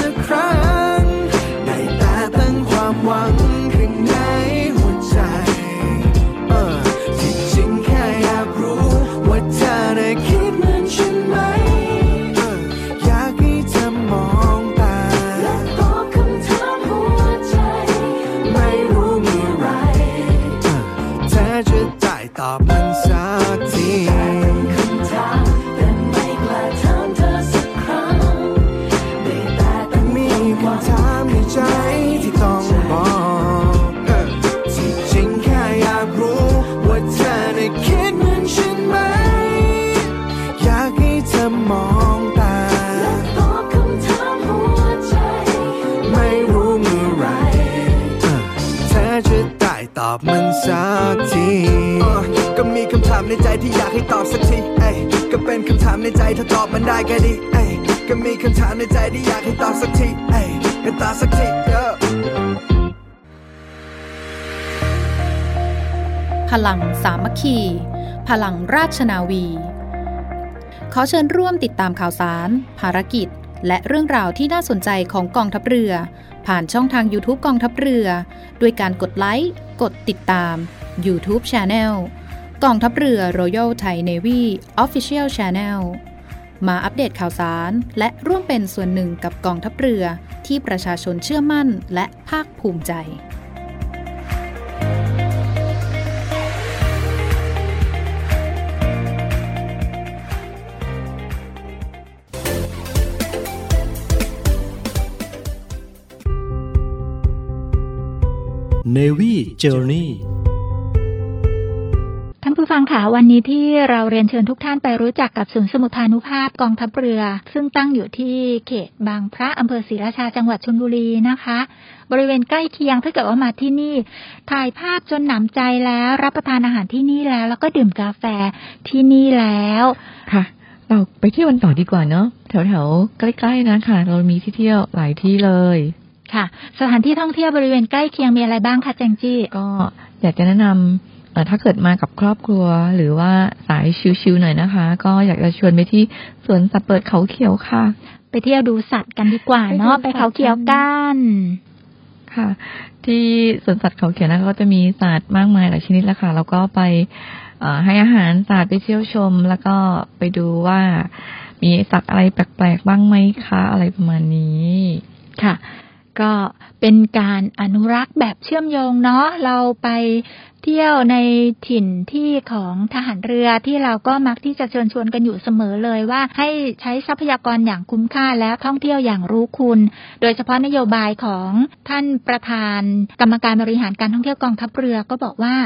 I: อ
E: บ
I: สักที
E: เอ้
I: ยก็เป็นคำถามในใจถ้าตอบมันได้ก็ดีเอ้ยก็มีคำถามในใจที่อยากให้ตอบสักทีเอ้ยให้ตอบสักทีเยอ
J: พลังสามัคคี พลังราชนาวี ขอเชิญร่วมติดตามข่าวสาร ภารกิจ และเรื่องราวที่น่าสนใจของกองทัพเรือ ผ่านช่องทาง YouTube กองทัพเรือ ด้วยการกดไลค์ กดติดตาม YouTube Channel กองทัพเรือ Royal Thai Navy Official Channel มาอัปเดตข่าวสาร และร่วมเป็นส่วนหนึ่งกับกองทัพเรือที่ประชาชนเชื่อมั่นและภาคภูมิใจ
B: Navy Journey
C: ท่ ฟังค่ะวันนี้ที่เราเรียนเชิญทุกท่านไปรู้จักกับศูนย์สมุทรพานุภาพกองทัพเรือ ซึ่งตั้งอยู่ที่เขตบางพระอำเภอศรีราชาจังหวัดชลบุรีนะคะ บริเวณใกล้เคียงถ้าเกิดว่ามาที่นี่ ถ่ายภาพจนหนำใจแล้ว รับประทานอาหารที่นี่แล้ว แล้วก็ดื่มกาแฟที่นี่แล้ว
D: ค่ะ เราไปเที่ยวกันต่อดีกว่าเนาะแถวๆใกล้ๆนะคะเรามีที่เที่ยวหลายที่เลย
C: ค่ะ สถานที่ท่องเที่ยวบริเวณใกล้เคียงมีอะไรบ้างคะแจงจี้
D: ก็อยากจะแนะนำ เอ่อถ้าเกิดมากับครอบครัวหรือว่าสายชิวๆหน่อยนะคะ ก็อยากจะชวนไปที่สวนสัตว์เปิดเขาเขียวค่ะ
C: ไปเที่ยวดูสัตว์กันดีกว่าเนาะ
D: ไป
C: ไป
D: ดูสัตว์
C: เขาเขียวกัน
D: ค่ะ ที่สวนสัตว์เขาเขียวนะคะก็จะมีสัตว์มากมายหลายชนิดแล้วค่ะแล้วก็ไปเอ่อให้อาหารสัตว์ไปเที่ยวชม แล้วก็ไปดูว่ามีสัตว์อะไรแปลกๆบ้างไหมคะ อะไรประมาณนี้
C: ค่ะ ก็เป็นการอนุรักษ์แบบเชื่อมโยงเนาะเราไปเที่ยวในถิ่นที่ของทหารเรือที่เราก็มักที่จะเชิญชวนกันอยู่เสมอเลยว่า ให้ใช้ทรัพยากรอย่างคุ้มค่าและท่องเที่ยวอย่างรู้คุณ โดยเฉพาะนโยบายของท่านประธาน กรรมการบริหารการท่องเที่ยวกองทัพเรือก็บอกว่า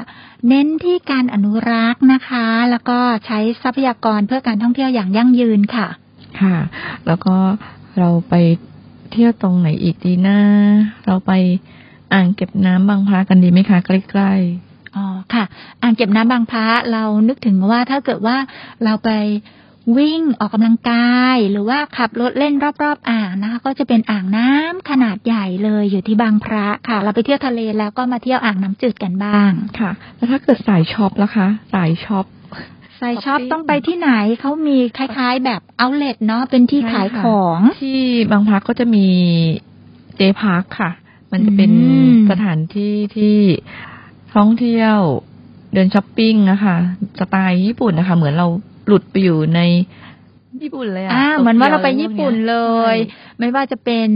C: เน้นที่การอนุรักษ์นะคะ แล้วก็ใช้ทรัพยากรเพื่อการท่องเที่ยวอย่างยั่งยืนค่ะ
D: ค่ะ แล้วก็เราไป เที่ยวตรงไหนอีกดีนะเราไปอ่างเก็บน้ำบางพระกันดีไหมคะใกล้
C: อ๋อค่ะ อ่างเก็บน้ำบางพระเรานึกถึงว่าถ้าเกิดว่าเราไปวิ่งออกกำลังกาย หรือว่าขับรถเล่นรอบๆ อ่างนะคะ ก็จะเป็นอ่างน้ำขนาดใหญ่เลยอยู่ที่บางพระค่ะ เราไปเที่ยวทะเลแล้วก็มาเที่ยวอ่างน้ำจืดกันบ้าง
D: ๆค่ะ แล้วถ้าเกิดสายช็อปล่ะคะ สายช็อป
C: สายช็อป
D: shopping
C: ต้องไปที่ไหนเขามีคล้าย ๆ แบบเอาเล t เนาะเป็นที่ขายของ
D: ที่บางพระก็จะมี J-Park ค่ะ มันจะเป็น
C: อืม
D: สถานที่ที่ท่องเที่ยวเดินช้อปปิ้งนะคะสไตล์ญี่ปุ่นนะคะ เหมือนเราหลุดไปอยู่ในญี่ปุ่นเลยอะ
C: อ่าเหมือนว่าเราไปโตเกี
D: ยว
C: ญี่ปุ่นเลย
D: ใช่
C: ไม่ว่าจะเป็น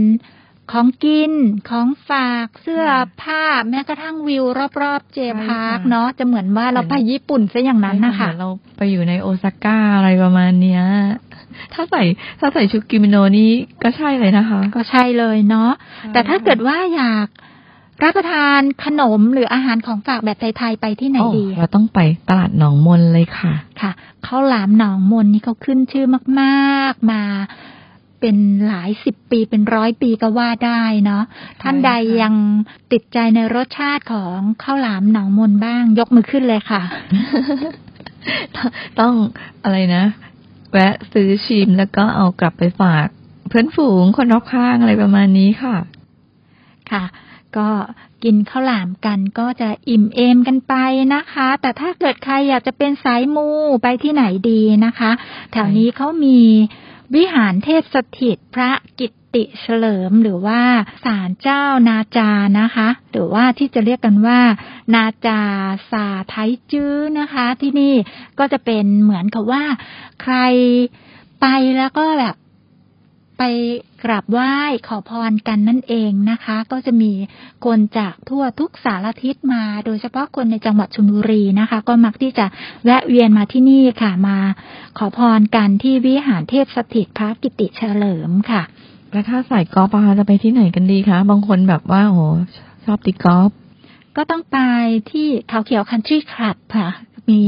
C: ของกิน ของฝากเสื้อผ้าแม้กระทั่งวิวรอบๆ J-Park เนาะจะเหมือนว่าเราไปญี่ปุ่นซะอย่างนั้นนะคะ
D: เหมือนเราไปอยู่ในโอซาก้าอะไรประมาณเนี้ยถ้าใส่ถ้าใส่ชุดกิโมโนนี่ก็ใช่เลยนะคะ
C: ก็ใช่เลยเนาะแต่ถ้าเกิดว่าอยากรับประทานขนมหรืออาหารของฝากแบบไทยๆไปที่ไหน
D: โอ้
C: ดี
D: เราต้องไปตลาดหนองมนเลยค่ะ
C: ค่ะข้าวหลามหนองมนนี่เขาขึ้นชื่อมาก ๆ มา เป็นหลายสิบปีเป็นร้อยปีก็ว่าได้เนาะท่านใดยังติดใจในรสชาติของข้าวหลามหนองมนบ้าง ยกมือขึ้นเลยค่ะ
D: ต้องอะไรนะ แวะซื้อชิมแล้วก็เอากลับไปฝาก เพื่อนฝูงคนรอบข้างอะไรประมาณนี้ค่ะ
C: ค่ะก็กินข้าวหลามกันก็จะอิ่มเอมกันไปนะคะ แต่ถ้าเกิดใครอยากจะเป็นสายมูไปที่ไหนดีนะคะ แถวนี้เขามี วิหารเทพสถิตพระกิตติเฉลิมหรือว่าศาลเจ้านาจานะคะ หรือว่าที่จะเรียกกันว่า นาจาสาไทจื้อนะคะ ที่นี่ก็จะเป็นเหมือนกับว่า ใครไปแล้วก็แบบ ไปกราบไหว้ขอพรกันนั่นเองนะคะ ก็จะมีคนจากทั่วทุกสารทิศมา โดยเฉพาะคนในจังหวัดชลบุรีนะคะ ก็มักที่จะแวะเวียนมาที่นี่ค่ะ มาขอพรกันที่วิหารเทพสถิตพระกิติเฉลิมค่ะ
D: แล้วถ้าใส่กอล์ฟอะคะจะไปที่ไหนกันดีคะบางคนแบบว่าโอ้โหชอบตีกอล์ฟ
C: ก็ต้องไปที่เขาเขียวคันทรีคลับค่ะ มี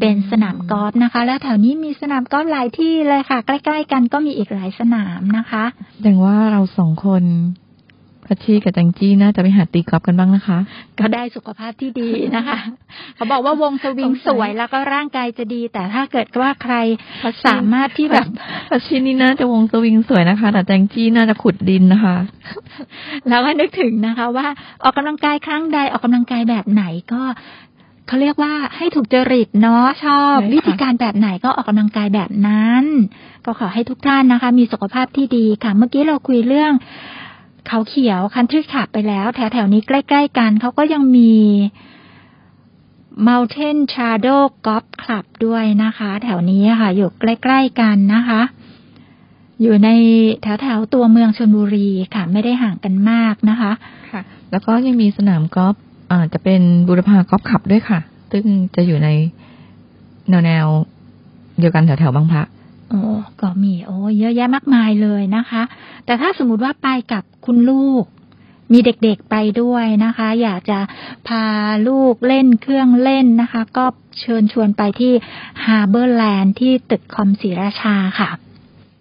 C: เป็นสนามกอล์ฟนะคะ แล้วแถวนี้มีสนามกอล์ฟหลายที่เลยค่ะ ใกล้ ๆ กันก็มีอีกหลายสนามนะคะ
D: แสดงว่าเราสองคนพพัชชีกับแจงจี้น่าจะไปหาตีกอล์ฟกันบ้างนะคะ
C: ก็ได้สุขภาพที่ดีนะคะ เขาบอกว่าวงสวิงสวยแล้วก็ร่างกายจะดี แต่ถ้าเกิดว่าใครสามารถที่แบบ
D: พัชชีนี่น่าจะวงสวิงสวยนะคะ แต่แจงจี้น่าจะขุดดินนะคะ
C: แล้วก็นึกถึงนะคะ ว่าออกกำลังกายครั้งใดออกกำลังกายแบบไหนก็ เขาเรียกว่าให้ถูกจริตเนาะชอบ
D: ใช่ค่ะ
C: วิธีการแบบไหนก็ออกกำลังกายแบบนั้น ก็ขอให้ทุกท่านนะคะ มีสุขภาพที่ดีค่ะ เมื่อกี้เราคุยเรื่องเขาเขียวคันทรีขับไปแล้ว แถวแถวๆนี้ใกล้ ๆ กันเขาก็ยังมี Mountain Shadow Golf Club ด้วยนะคะ แถวนี้ค่ะ อยู่ใกล้ ๆ กันนะคะ อยู่ในแถวแถวๆตัวเมืองชนบุรีค่ะ ไม่ได้ห่างกันมากนะคะ
D: ค่ะ แล้วก็ยังมีสนามกอล์ฟอ่า จะเป็นบูรพากอล์ฟขับด้วยค่ะ ซึ่งจะอยู่ในแนวแนวเดียวกันแถวแถวๆบางพระ
C: โอ้ก็มีโอ้เยอะแยะมากมายเลยนะคะ แต่ถ้าสมมติว่าไปกับคุณลูก มีเด็กๆไปด้วยนะคะ อยากจะพาลูกเล่นเครื่องเล่นนะคะ ก็เชิญชวนไปที่ฮาร์เบอร์แลนด์ที่ตึกคอมศรีราชาค่ะ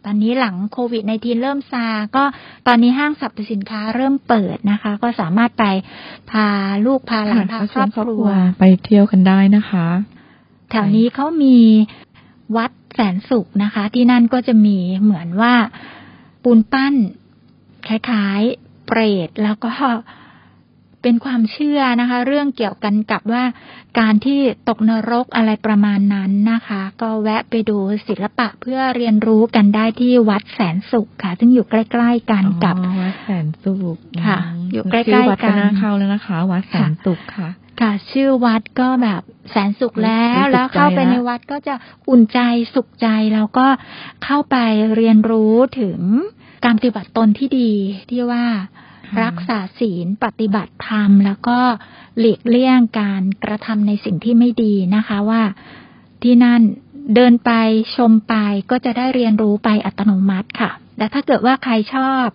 C: ตอนนี้หลังโควิดในทีเริ่มซา ก็ตอนนี้ห้างสรรพสินค้าเริ่มเปิดนะคะ ก็สามารถไปพาลูกพาหลานพาครอบครัว
D: ไปเที่ยวกันได้นะคะ
C: แถวนี้เขามีวัดแสนสุขนะคะ ที่นั่นก็จะมีเหมือนว่าปูนปั้นคล้ายๆเปรตแล้วก็ เป็นความเชื่อนะคะ เรื่องเกี่ยวกันกับว่าการที่ตกนรกอะไรประมาณนั้นนะคะ ก็แวะไปดูศิลปะเพื่อเรียนรู้กันได้ที่วัดแสนสุขค่ะ ซึ่งอยู่ใกล้ ๆ กันกับ
D: อ๋อวัดแสนสุข
C: ค่ะ
D: ม
C: อยู่ใกล้ๆ
D: ชื่วัด
C: กัน
D: น่าเข้าแล้วนะคะ วัดแสนสุขค่ะ
C: ค่ะชื่อวัดก็แบบแสนสุขแล้ว
D: รู้สึก
C: แล้วเข้าไป
D: ใจละ
C: ในวัดก็จะอุ่นใจสุขใจแล้วก็เข้าไปเรียนรู้ถึงการปฏิบัติตนที่ดีที่ว่า รักษาศีลปฏิบัติธรรม แล้วก็หลีกเลี่ยงการกระทำในสิ่งที่ไม่ดีนะคะว่าที่นั่นเดินไปชมไปก็จะได้เรียนรู้ไปอัตโนมัติค่ะและถ้าเกิดว่าใครชอบ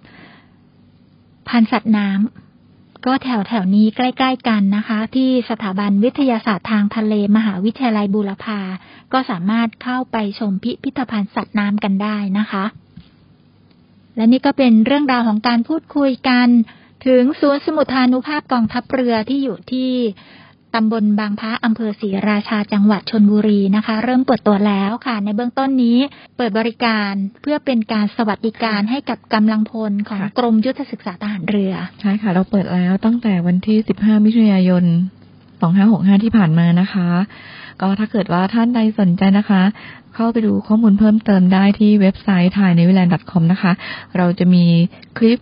C: พันสัตว์น้ำก็แถวแถวนี้ใกล้ ๆ กันนะคะ ที่สถาบันวิทยาศาสตร์ทางทะเลมหาวิทยาลัยบูรพาก็สามารถเข้าไปชมพิพิธภัณฑ์สัตว์น้ำกันได้นะคะ และนี่ก็เป็นเรื่องราวของการพูดคุยกัน ถึงศูนย์สมุทรานุภาพกองทัพเรือที่อยู่ที่ตำบลบางพระอำเภอศรีราชาจังหวัดชนบุรีนะคะ เริ่มเปิดตัวแล้วค่ะ ในเบื้องต้นนี้เปิดบริการเพื่อเป็นการสวัสดิการให้กับกำลังพลของ
D: ค่ะ
C: กรมยุทธศึกษาทหารเรือ
D: ใช่ค่ะ เราเปิดแล้วตั้งแต่วันที่ 15 มิถุนายน 2565 ที่ผ่านมานะคะ ก็ถ้าเกิดว่าท่านใดสนใจนะคะ เข้าไปดูข้อมูลเพิ่มเติมได้ที่เว็บไซต์ thai n e w l a n d com นะคะ เราจะมีคลิป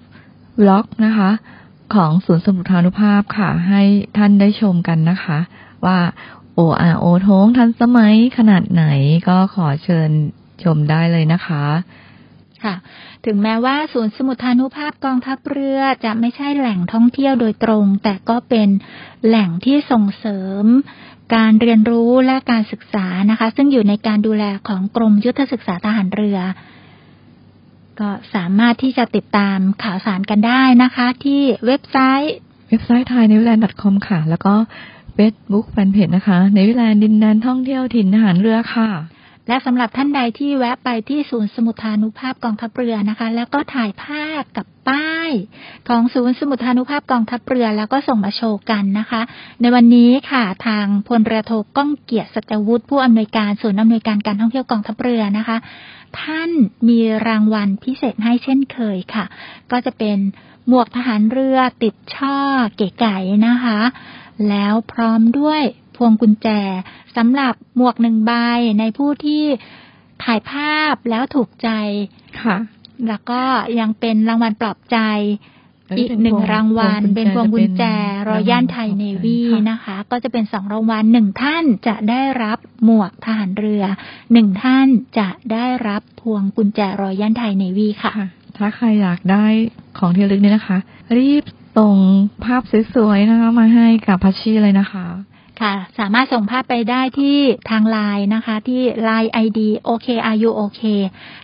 D: บล็อกนะคะ ของศูนย์สมุทรานุภาพค่ะ ให้ท่านได้ชมกันนะคะ ว่าโออาโอทงทันสมัยขนาดไหนก็ขอเชิญชมได้เลยนะคะ
C: ค่ะถึงแม้ว่าศูนย์สมุทรานุภาพกองทัพเรือจะไม่ใช่แหล่งท่องเที่ยวโดยตรง แต่ก็เป็นแหล่งที่ส่งเสริม การเรียนรู้และการศึกษานะคะ ซึ่งอยู่ในการดูแลของกรมยุทธศึกษาทหารเรือ ก็สามารถที่จะติดตามข่าวสารกันได้นะคะ ที่เว็บไซต์
D: เว็บไซต์ Thai Navy Land .com ค่ะ แล้วก็เฟซบุ๊กแฟนเพจนะคะ Navy Land ดินแดนท่องเที่ยวถิ่นทหารเรือค่ะ
C: และสำหรับท่านใดที่แวะไปที่ศูนย์สมุทรานุภาพกองทัพเรือนะคะ แล้วก็ถ่ายภาพกับป้าย ของศูนย์สมุทรานุภาพกองทัพเรือแล้วก็ส่งมาโชว์กันนะคะ ในวันนี้ค่ะทางพลเรือโทก้องเกียรติสัจวุฒิผู้อำนวยการศูนย์อำนวยการการท่องเที่ยวกองทัพเรือนะคะ ท่านมีรางวัลพิเศษให้เช่นเคยค่ะ ก็จะเป็นหมวกทหารเรือติดช่อเก๋ไก่นะคะ แล้วพร้อมด้วย พวงกุญแจสำหรับหมวกหนึ่งใบในผู้ที่ถ่ายภาพแล้วถูกใจ
D: ค่ะ
C: แล้วก็ยังเป็นรางวัลปลอบใจ
D: แล้ว
C: อีก
D: เป็น
C: หนึ่ง
D: พวง
C: รางวัล
D: พวงกุญแจ
C: เป็นพวงกุญแจ
D: จะเป็น
C: รอยัลไทย
D: รางวัล
C: เนวี
D: ค่ะ
C: นะคะ ก็จะเป็นสองรางวัลหนึ่งท่านจะได้รับหมวกทหารเรือหนึ่งท่านจะได้รับพวงกุญแจรอยัลไทยเนวีค่ะ
D: ค่ะถ้าใครอยากได้ของที่ระลึกเนี่ยนะคะ รีบส่งภาพสวยๆนะคะมาให้กับพัชชีเลยนะคะ
C: ค่ะ สามารถส่งภาพไปได้ที่ทางไลน์นะคะ ที่ Line ID OKRU OK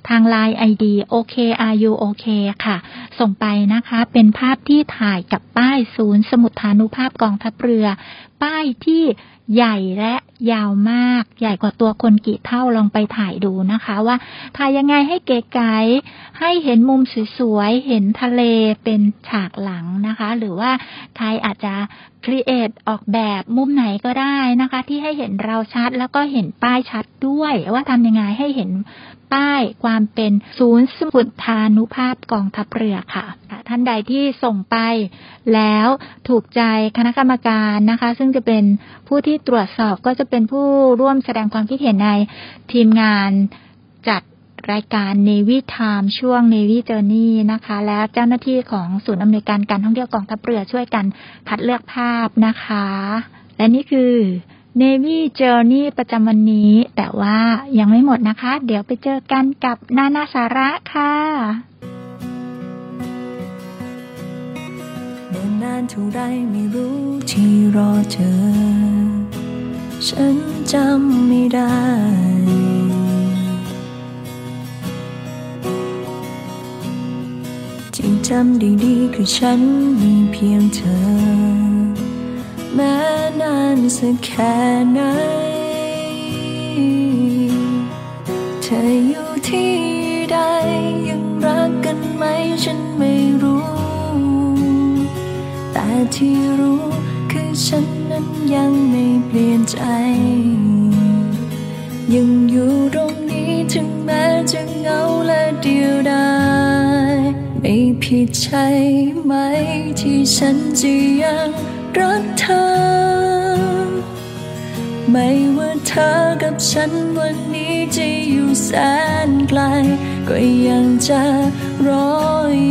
C: ทาง Line ID OKRU OK ค่ะ ส่งไปนะคะ เป็นภาพที่ถ่ายกับป้ายศูนย์สมุทรานุภาพกองทัพเรือ ป้ายที่ใหญ่และยาวมาก ใหญ่กว่าตัวคนกี่เท่าลองไปถ่ายดูนะคะ ว่าถ่ายยังไงให้เก๋ไก๋ให้เห็นมุมสวยๆ เห็นทะเลเป็นฉากหลังนะคะ หรือว่าใครอาจจะครีเอทออกแบบมุมไหนก็ได้นะคะ ที่ให้เห็นเราชัดแล้วก็เห็นป้ายชัดด้วย ว่าทำยังไงให้เห็น ป้ายความเป็นศูนย์สมุดทานุภาพกองทัพเรือค่ะ ท่านใดที่ส่งไปแล้วถูกใจคณะกรรมการนะคะ ซึ่งจะเป็นผู้ที่ตรวจสอบก็จะเป็นผู้ร่วมแสดงความคิดเห็นในทีมงานจัดรายการ Navy Time ช่วง Navy Journey นะคะ และเจ้าหน้าที่ของศูนย์อำนวยการการท่องเที่ยวกองทัพเรือช่วยกันคัดเลือกภาพนะคะ และนี่คือ Navy Journey ประจำวันนี้ แต่ว่ายังไม่หมดนะคะ เดี๋ยวไปเจอกันกับนานาสาระค่ะ
E: เดินนานเท่าไรไม่รู้ที่รอเธอ ฉันจำไม่ได้ ที่จำได้ดีคือฉันมีเพียงเธอ แม้นานสักแค่ไหน เธออยู่ที่ใดยังรักกันไหมฉันไม่รู้ แต่ที่รู้คือฉันนั้นยังไม่เปลี่ยนใจ ยังอยู่ตรงนี้ถึงแม้จะเหงาและเดียวดายไม่ผิดใช่ไหมที่ฉันจะยัง รักเธอ ไม่ว่าเธอกับฉันวันนี้จะอยู่แสนไกล ก็ยังจะรอ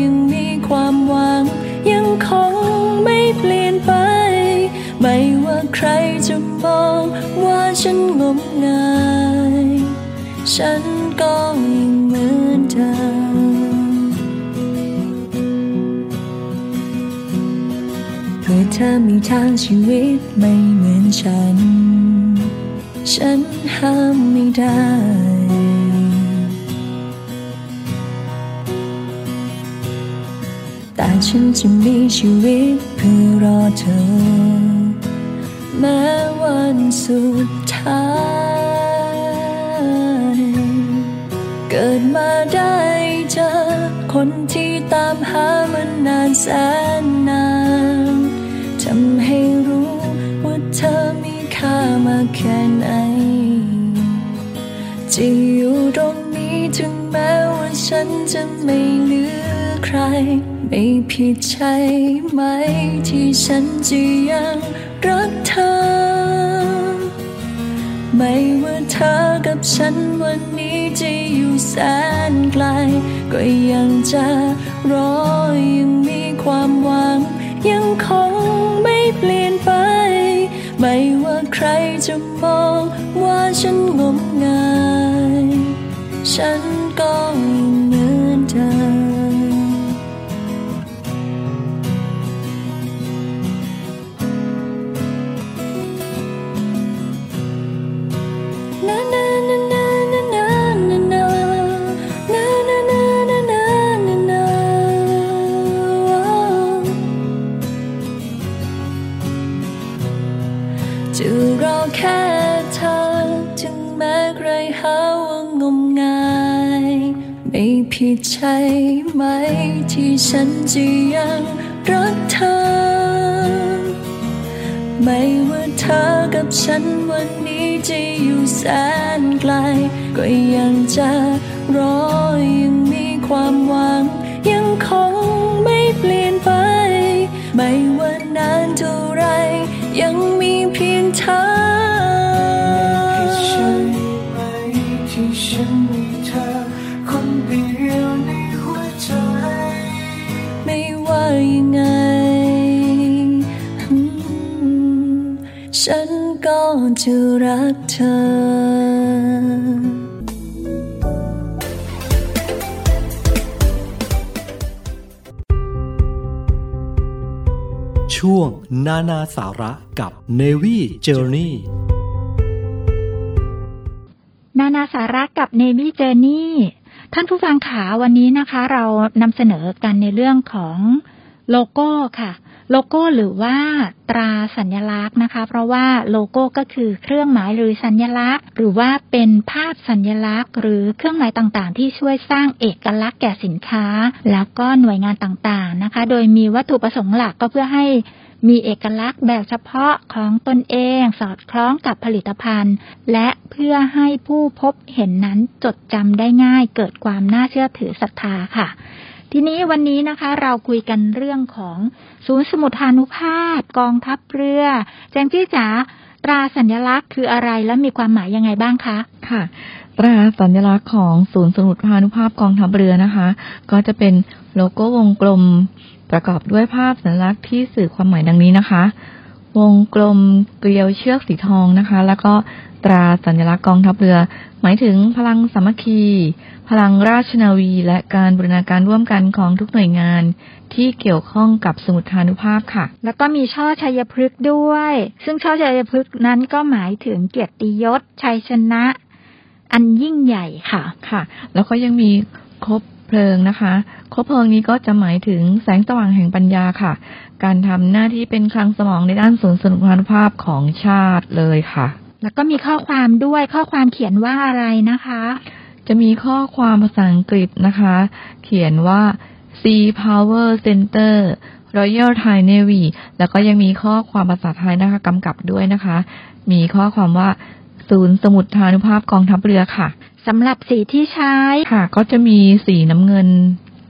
E: ยังมีความหวัง ยังคงไม่เปลี่ยนไป ไม่ว่าใครจะมองว่าฉันงมงาย ฉันก็ยัง เธอมีทางชีวิตไม่เหมือนฉัน ฉันห้ามไม่ได้ แต่ฉันจะมีชีวิตเพื่อรอเธอ แม้วันสุดท้าย เกิดมาได้เจอคนที่ตามหามานานแสนนาน แม้ว่าฉันจะไม่เหลือใคร ไม่ผิดใช่ไหม ที่ฉันจะยังรักเธอ ไม่ว่าเธอกับฉันวันนี้จะอยู่แสนไกล ก็ยังจะรอยังมีความหวัง ยังคงไม่เปลี่ยนไป ไม่ว่าใครจะมองว่าฉันงมงายฉัน ก็ ผิดใช่ไหม ที่ฉันจะยังรักเธอ ไม่ว่าเธอกับฉันวันนี้จะอยู่แสนไกล ก็ยังจะรอยังมีความหวัง ยังคงไม่เปลี่ยนไป ไม่ว่านานเท่าไร ยังมีเพียงเธอ ก็จะรักเธอ
B: ช่วงนานาสาระกับ Navy Journey
C: นานาสาระกับ Navy Journey ท่านผู้ฟังขาวันนี้นะคะ เรานำเสนอกันในเรื่องของโลโก้ค่ะ โลโก้หรือว่าตราสัญลักษณ์นะคะ เพราะว่าโลโก้ก็คือเครื่องหมายหรือสัญลักษณ์ หรือว่าเป็นภาพสัญลักษณ์ หรือเครื่องหมายต่างๆ ที่ช่วยสร้างเอกลักษณ์แก่สินค้า แล้วก็หน่วยงานต่างๆนะคะ โดยมีวัตถุประสงค์หลักก็เพื่อให้มีเอกลักษณ์แบบเฉพาะของตนเอง สอดคล้องกับผลิตภัณฑ์ และเพื่อให้ผู้พบเห็นนั้นจดจำได้ง่าย เกิดความน่าเชื่อถือศรัทธาค่ะ ทีนี้วันนี้นะคะ เราคุยกันเรื่องของศูนย์สมุทรนุภาพกองทัพเรือแจงจี้จ๋าตราสัญลักษณ์คืออะไรและมีความหมายยังไงบ้างคะ
D: ค่ะตราสัญลักษณ์ของศูนย์สมุทรานุภาพกองทัพเรือนะคะ ก็จะเป็นโลโก้วงกลมประกอบด้วยภาพสัญลักษณ์ที่สื่อความหมายดังนี้นะคะ วงกลมเกลียวเชือกสีทองนะคะ แล้วก็ตราสัญลักษณ์กองทัพเรือ หมายถึงพลังสามัคคี พลังราชนาวีและการบูรณาการร่วมกันของทุกหน่วยงานที่เกี่ยวข้องกับสมุทรทานุภาพค่ะ
C: แล้วก็มีช่อชัยพฤกษ์ด้วย ซึ่งช่อชัยพฤกษ์นั้นก็หมายถึงเกียรติยศชัยชนะ อันยิ่งใหญ่ค่ะ
D: ค่ะ แล้วก็ยังมีคบเพลิงนะคะคบเพลิงนี้ก็จะหมายถึงแสงสว่างแห่งปัญญาค่ะ การทำหน้าที่เป็นคลังสมองในด้านศูนย์สนุพานุภาพของชาติเลยค่ะ
C: แล้วก็มีข้อความด้วยข้อความเขียนว่าอะไรนะคะ
D: จะมีข้อความภาษาอังกฤษนะคะ เขียนว่า Sea Power Center Royal Thai Navy แล้วก็ยังมีข้อความภาษาไทยนะคะกำกับด้วยนะคะ มีข้อความว่าศูนย์สมุทรทานุภาพกองทัพเรือค่ะ
C: สำหรับสีที่ใช้
D: ค่ะ ก็จะมีสีน้ำเงิน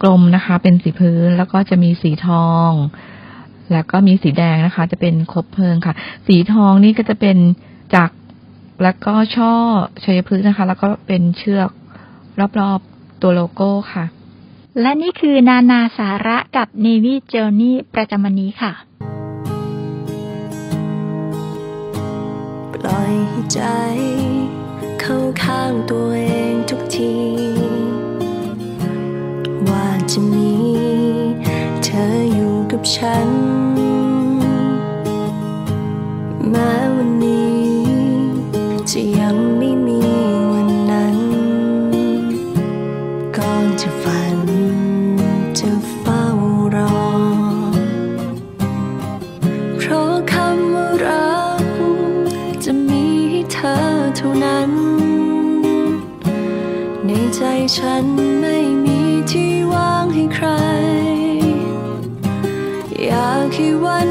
D: กลมนะคะ เป็นสีพื้นแล้วก็จะมีสีทอง แล้วก็มีสีแดงนะคะ จะเป็นคบเพลิงค่ะ สีทองนี่ก็จะเป็นจักรแล้วก็ช่อชัยพฤกษ์นะคะ แล้วก็เป็นเชือก รอบๆ ตัวโลโก้ค่ะ
C: และนี่คือนานาสาระกับ Navy Journey ประจำวันนี้ค่ะ
E: ปล่อยใจ เข้าข้างตัวเองทุกที ว่าจะมี เธออยู่กับฉัน แม้วันนี้ ฉันไม่มีที่ว่างให้ใคร อยากให้วัน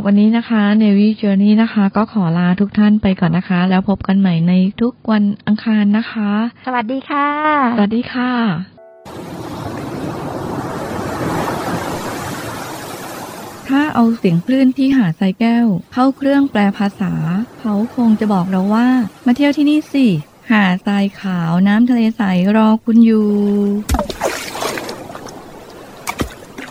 E: หรับวันนี้นะคะ
K: Navy Journey
D: นะคะ ก็ขอลาทุกท่านไปก่อนนะคะ แล้วพบกันใหม่ในทุกวันอังคารนะคะ
G: สวัสดีค่ะ
D: สวัสดีค่ะ ถ้าเอาเสียงคลื่นที่หาดทรายแก้ว เข้าเครื่องแปลภาษา เขาคงจะบอกเราว่า มาเที่ยวที่นี่สิหาดทรายขาวน้ำทะเลใสรอคุณอยู่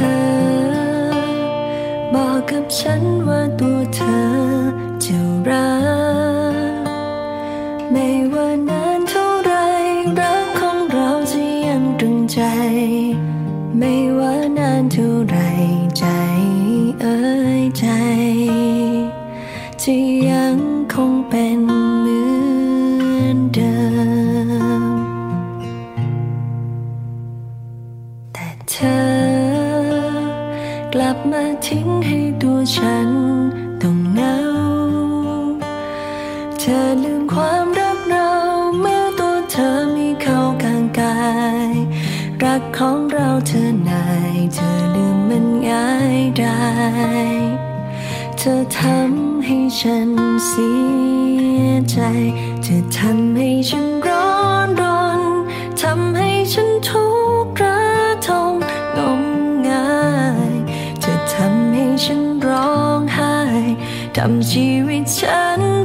E: อ บอกกับฉันว่าตัวเธอจะรัก ไม่ว่านานเท่าไรรักของเราจะยังตรึงใจ ไม่ว่านานเท่าไรใจเอ่ยใจจ ฉันต้องเหงา เธอลืมความรักเราเมื่อตัวเธอมีเขาข้างกาย รักของเราเธอนายเธอลืมมันง่ายได้ เธอทำให้ฉันเสียใจ เธอทำให้ฉันร้อนรนทำให้ฉันทุกข์ระทมงมงาย เธอทำให้ฉัน ทำชีวิตฉัน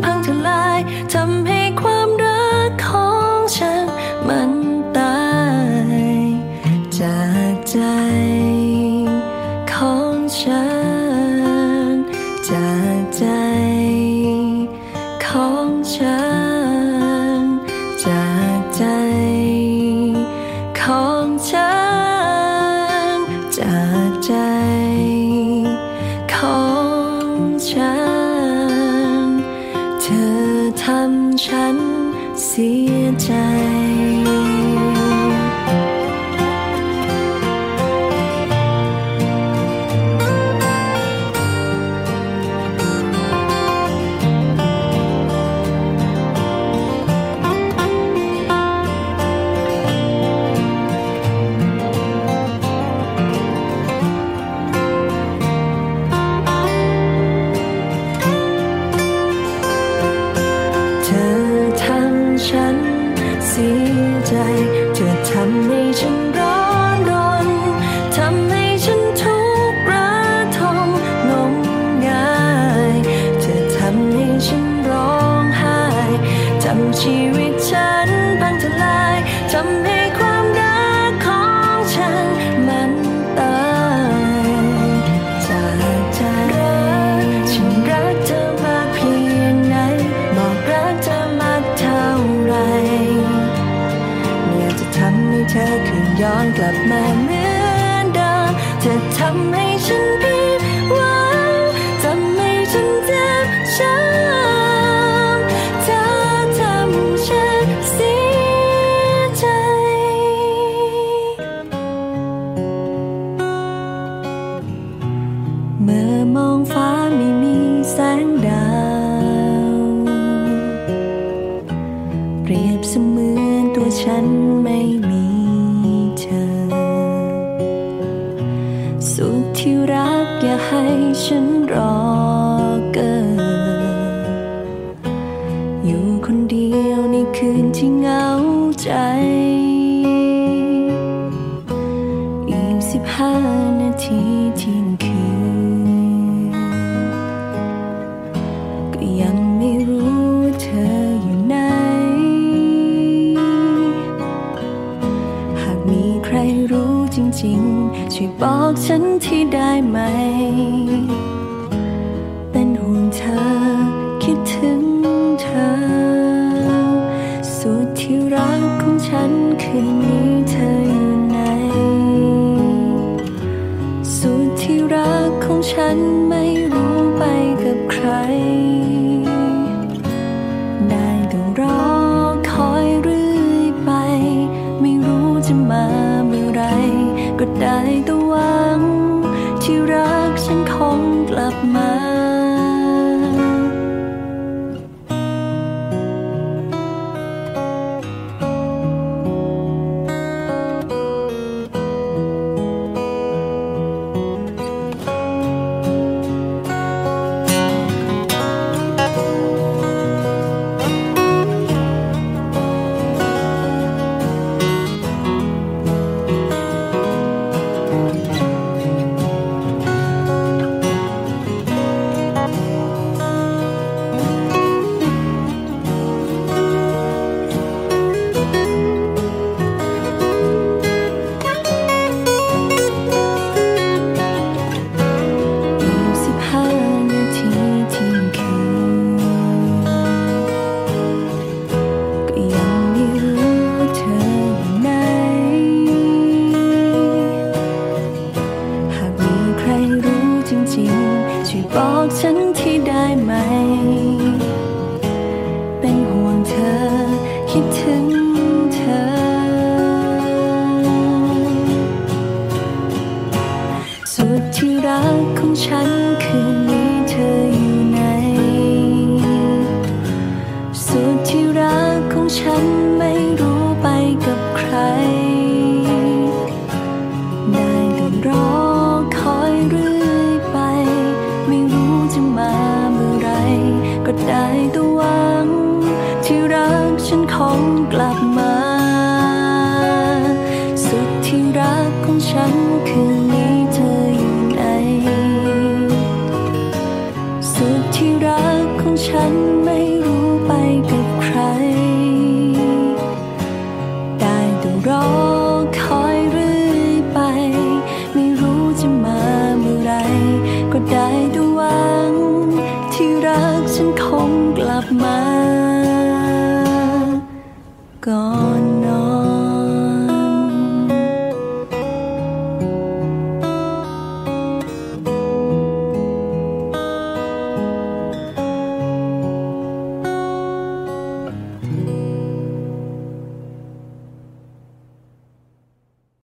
E: ธอทำให้ฉัน